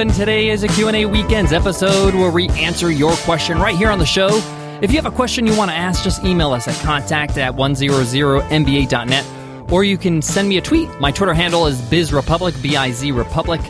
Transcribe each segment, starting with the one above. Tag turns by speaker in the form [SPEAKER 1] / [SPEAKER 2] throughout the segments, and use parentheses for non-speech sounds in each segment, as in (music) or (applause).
[SPEAKER 1] and today is a Q&A Weekends episode where we answer your question right here on the show. If you have a question you want to ask, just email us at contact at 100mba.net or you can send me a tweet. My Twitter handle is BizRepublic, B-I-Z Republic.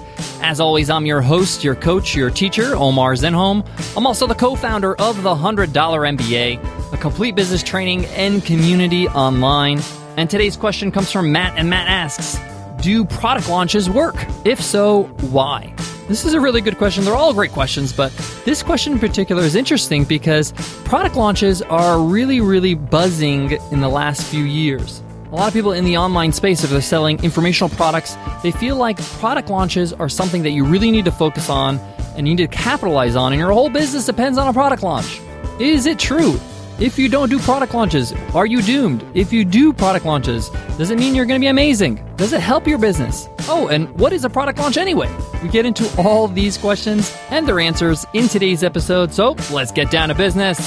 [SPEAKER 1] As always, I'm your host, your coach, your teacher, Omar Zenhom. I'm also the co-founder of the $100 MBA, a complete business training and community online. And today's question comes from Matt, and Matt asks, do product launches work? If so, why? This is a really good question. They're all great questions, but this question in particular is interesting because product launches are really, really buzzing in the last few years. A lot of people in the online space, if they're selling informational products, they feel like product launches are something that you really need to focus on and you need to capitalize on, and your whole business depends on a product launch. Is it true? If you don't do product launches, are you doomed? If you do product launches, does it mean you're going to be amazing? Does it help your business? Oh, and what is a product launch anyway? We get into all these questions and their answers in today's episode, so let's get down to business.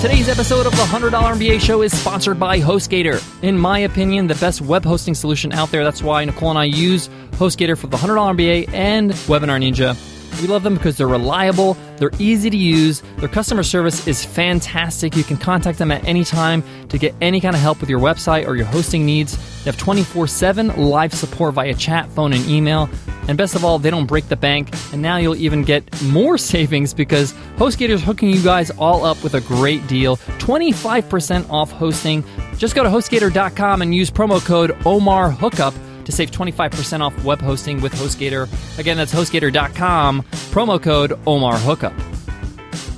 [SPEAKER 1] Today's episode of the $100 MBA show is sponsored by HostGator. In my opinion, the best web hosting solution out there. That's why Nicole and I use HostGator for the $100 MBA and Webinar Ninja. We love them because they're reliable, they're easy to use, their customer service is fantastic. You can contact them at any time to get any kind of help with your website or your hosting needs. They have 24 7 live support via chat, phone, and email. And best of all, they don't break the bank. And now you'll even get more (laughs) savings because HostGator is hooking you guys all up with a great deal 25% off hosting. Just go to HostGator.com and use promo code OMARHookup to save 25% off web hosting with HostGator. Again, that's HostGator.com, promo code OMARHookup.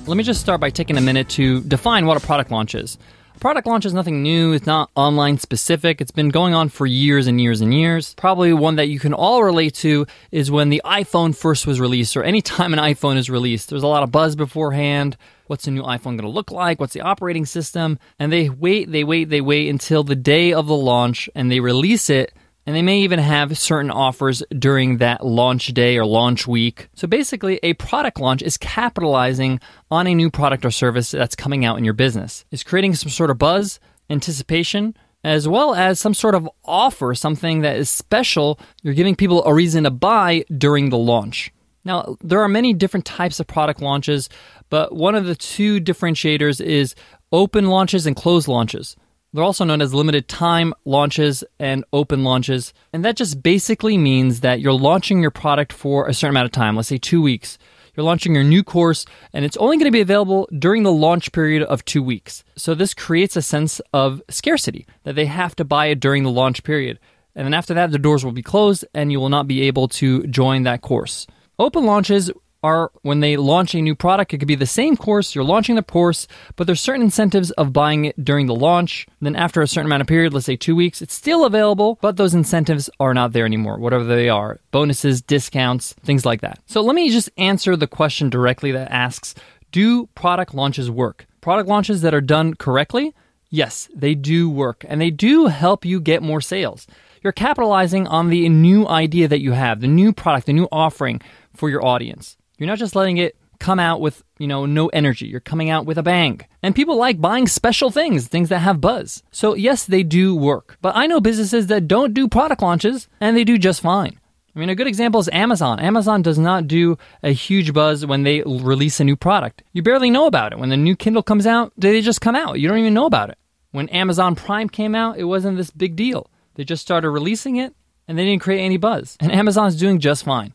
[SPEAKER 1] Let me just start by taking a minute to define what a product launch is. A product launch is nothing new. It's not online specific. It's been going on for years and years and years. Probably one that you can all relate to is when the iPhone first was released or any time an iPhone is released. There's a lot of buzz beforehand. What's the new iPhone going to look like? What's the operating system? And they wait, they wait, they wait until the day of the launch and they release it and they may even have certain offers during that launch day or launch week. So basically, a product launch is capitalizing on a new product or service that's coming out in your business. It's creating some sort of buzz, anticipation, as well as some sort of offer, something that is special. You're giving people a reason to buy during the launch. Now, there are many different types of product launches, but one of the two differentiators is open launches and closed launches. They're also known as limited time launches and open launches. And that just basically means that you're launching your product for a certain amount of time, let's say two weeks. You're launching your new course, and it's only going to be available during the launch period of two weeks. So, this creates a sense of scarcity that they have to buy it during the launch period. And then after that, the doors will be closed, and you will not be able to join that course. Open launches are when they launch a new product. It could be the same course, you're launching the course, but there's certain incentives of buying it during the launch. Then after a certain amount of period, let's say two weeks, it's still available, but those incentives are not there anymore, whatever they are bonuses, discounts, things like that. So let me just answer the question directly that asks Do product launches work? Product launches that are done correctly, yes, they do work, and they do help you get more sales. You're capitalizing on the new idea that you have, the new product, the new offering for your audience. You're not just letting it come out with, you know, no energy. You're coming out with a bang. And people like buying special things, things that have buzz. So, yes, they do work. But I know businesses that don't do product launches and they do just fine. I mean, a good example is Amazon. Amazon does not do a huge buzz when they release a new product. You barely know about it. When the new Kindle comes out, they just come out. You don't even know about it. When Amazon Prime came out, it wasn't this big deal. They just started releasing it and they didn't create any buzz. And Amazon's doing just fine.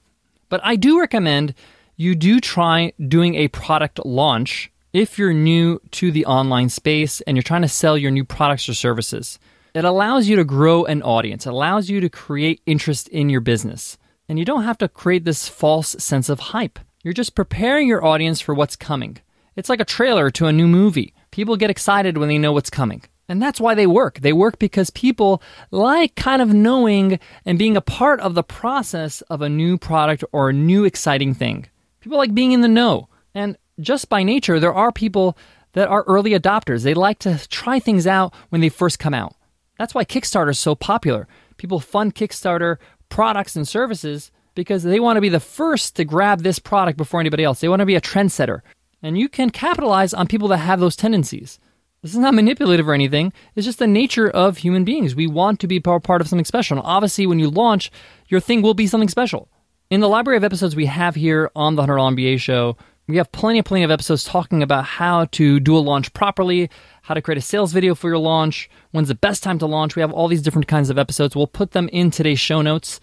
[SPEAKER 1] But I do recommend you do try doing a product launch if you're new to the online space and you're trying to sell your new products or services. It allows you to grow an audience, it allows you to create interest in your business. And you don't have to create this false sense of hype. You're just preparing your audience for what's coming. It's like a trailer to a new movie. People get excited when they know what's coming. And that's why they work. They work because people like kind of knowing and being a part of the process of a new product or a new exciting thing. People like being in the know. And just by nature, there are people that are early adopters. They like to try things out when they first come out. That's why Kickstarter is so popular. People fund Kickstarter products and services because they want to be the first to grab this product before anybody else. They want to be a trendsetter. And you can capitalize on people that have those tendencies. This is not manipulative or anything. It's just the nature of human beings. We want to be part of something special. And obviously, when you launch, your thing will be something special. In the library of episodes we have here on the $100 MBA show, we have plenty, of plenty of episodes talking about how to do a launch properly, how to create a sales video for your launch, when's the best time to launch. We have all these different kinds of episodes. We'll put them in today's show notes.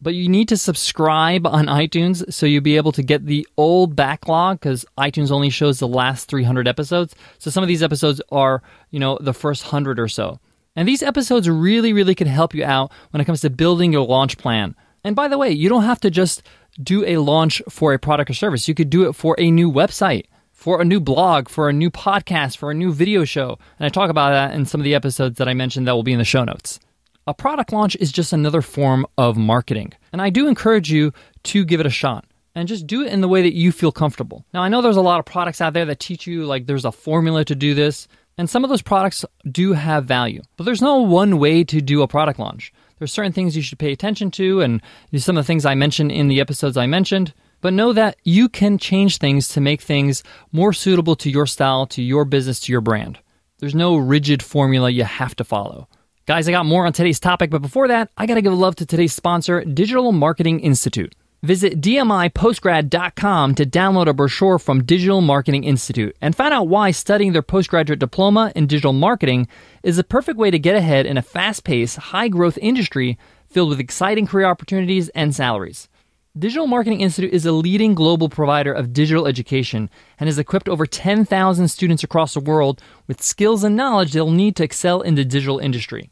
[SPEAKER 1] But you need to subscribe on iTunes so you'll be able to get the old backlog because iTunes only shows the last 300 episodes. So some of these episodes are, you know, the first 100 or so. And these episodes really, really can help you out when it comes to building your launch plan. And by the way, you don't have to just do a launch for a product or service. You could do it for a new website, for a new blog, for a new podcast, for a new video show. And I talk about that in some of the episodes that I mentioned that will be in the show notes. A product launch is just another form of marketing. And I do encourage you to give it a shot and just do it in the way that you feel comfortable. Now, I know there's a lot of products out there that teach you like there's a formula to do this, and some of those products do have value, but there's no one way to do a product launch. There's certain things you should pay attention to, and some of the things I mentioned in the episodes I mentioned. But know that you can change things to make things more suitable to your style, to your business, to your brand. There's no rigid formula you have to follow. Guys, I got more on today's topic, but before that, I got to give love to today's sponsor, Digital Marketing Institute. Visit dmipostgrad.com to download a brochure from Digital Marketing Institute and find out why studying their postgraduate diploma in digital marketing is the perfect way to get ahead in a fast paced, high growth industry filled with exciting career opportunities and salaries. Digital Marketing Institute is a leading global provider of digital education and has equipped over 10,000 students across the world with skills and knowledge they'll need to excel in the digital industry.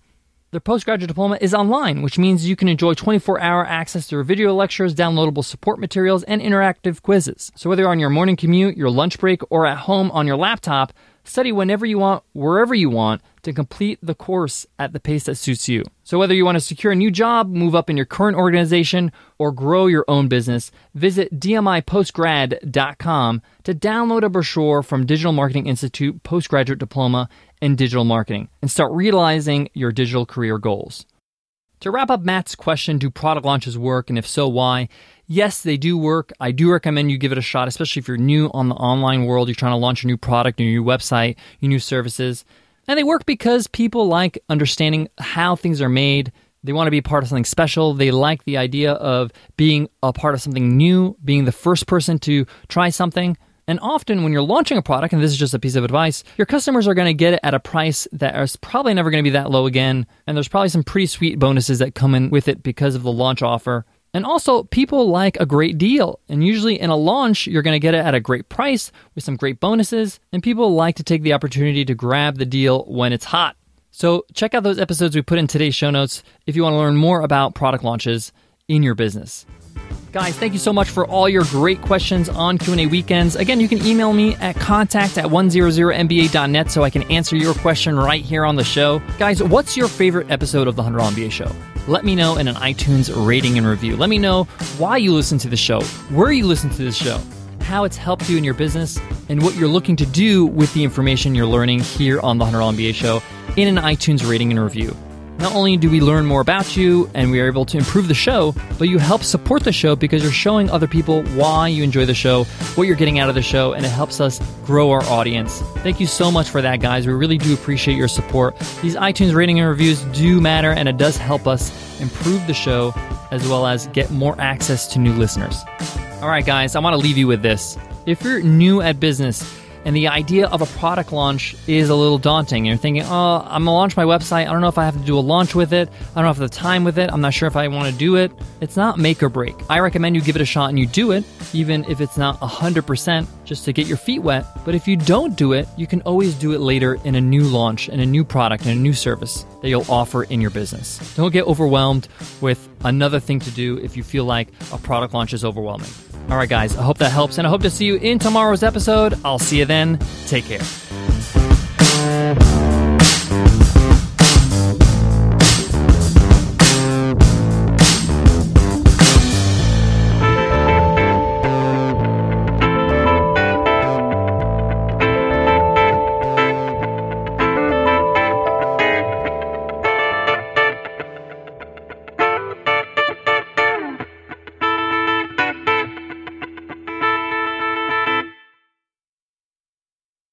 [SPEAKER 1] Their postgraduate diploma is online, which means you can enjoy 24 hour access to video lectures, downloadable support materials, and interactive quizzes. So, whether you're on your morning commute, your lunch break, or at home on your laptop, study whenever you want, wherever you want, to complete the course at the pace that suits you. So, whether you want to secure a new job, move up in your current organization, or grow your own business, visit dmipostgrad.com to download a brochure from Digital Marketing Institute Postgraduate Diploma in Digital Marketing and start realizing your digital career goals. To wrap up Matt's question Do product launches work, and if so, why? Yes, they do work. I do recommend you give it a shot, especially if you're new on the online world, you're trying to launch a new product, a new website, your new services. And they work because people like understanding how things are made. They want to be part of something special. They like the idea of being a part of something new, being the first person to try something. And often, when you're launching a product, and this is just a piece of advice, your customers are going to get it at a price that is probably never going to be that low again. And there's probably some pretty sweet bonuses that come in with it because of the launch offer. And also, people like a great deal. And usually, in a launch, you're going to get it at a great price with some great bonuses. And people like to take the opportunity to grab the deal when it's hot. So, check out those episodes we put in today's show notes if you want to learn more about product launches in your business. Guys, thank you so much for all your great questions on Q&A weekends. Again, you can email me at contact at 100mba.net so I can answer your question right here on the show. Guys, what's your favorite episode of the $100 MBA show? Let me know in an iTunes rating and review. Let me know why you listen to the show, where you listen to this show, how it's helped you in your business, and what you're looking to do with the information you're learning here on the $100 MBA show in an iTunes rating and review. Not only do we learn more about you and we are able to improve the show, but you help support the show because you're showing other people why you enjoy the show, what you're getting out of the show, and it helps us grow our audience. Thank you so much for that, guys. We really do appreciate your support. These iTunes rating and reviews do matter, and it does help us improve the show as well as get more access to new listeners. All right, guys, I want to leave you with this. If you're new at business, and the idea of a product launch is a little daunting. You're thinking, oh, I'm gonna launch my website. I don't know if I have to do a launch with it. I don't have the time with it. I'm not sure if I wanna do it. It's not make or break. I recommend you give it a shot and you do it, even if it's not 100% just to get your feet wet. But if you don't do it, you can always do it later in a new launch, in a new product, in a new service that you'll offer in your business. Don't get overwhelmed with another thing to do if you feel like a product launch is overwhelming. All right, guys, I hope that helps, and I hope to see you in tomorrow's episode. I'll see you then. Take care.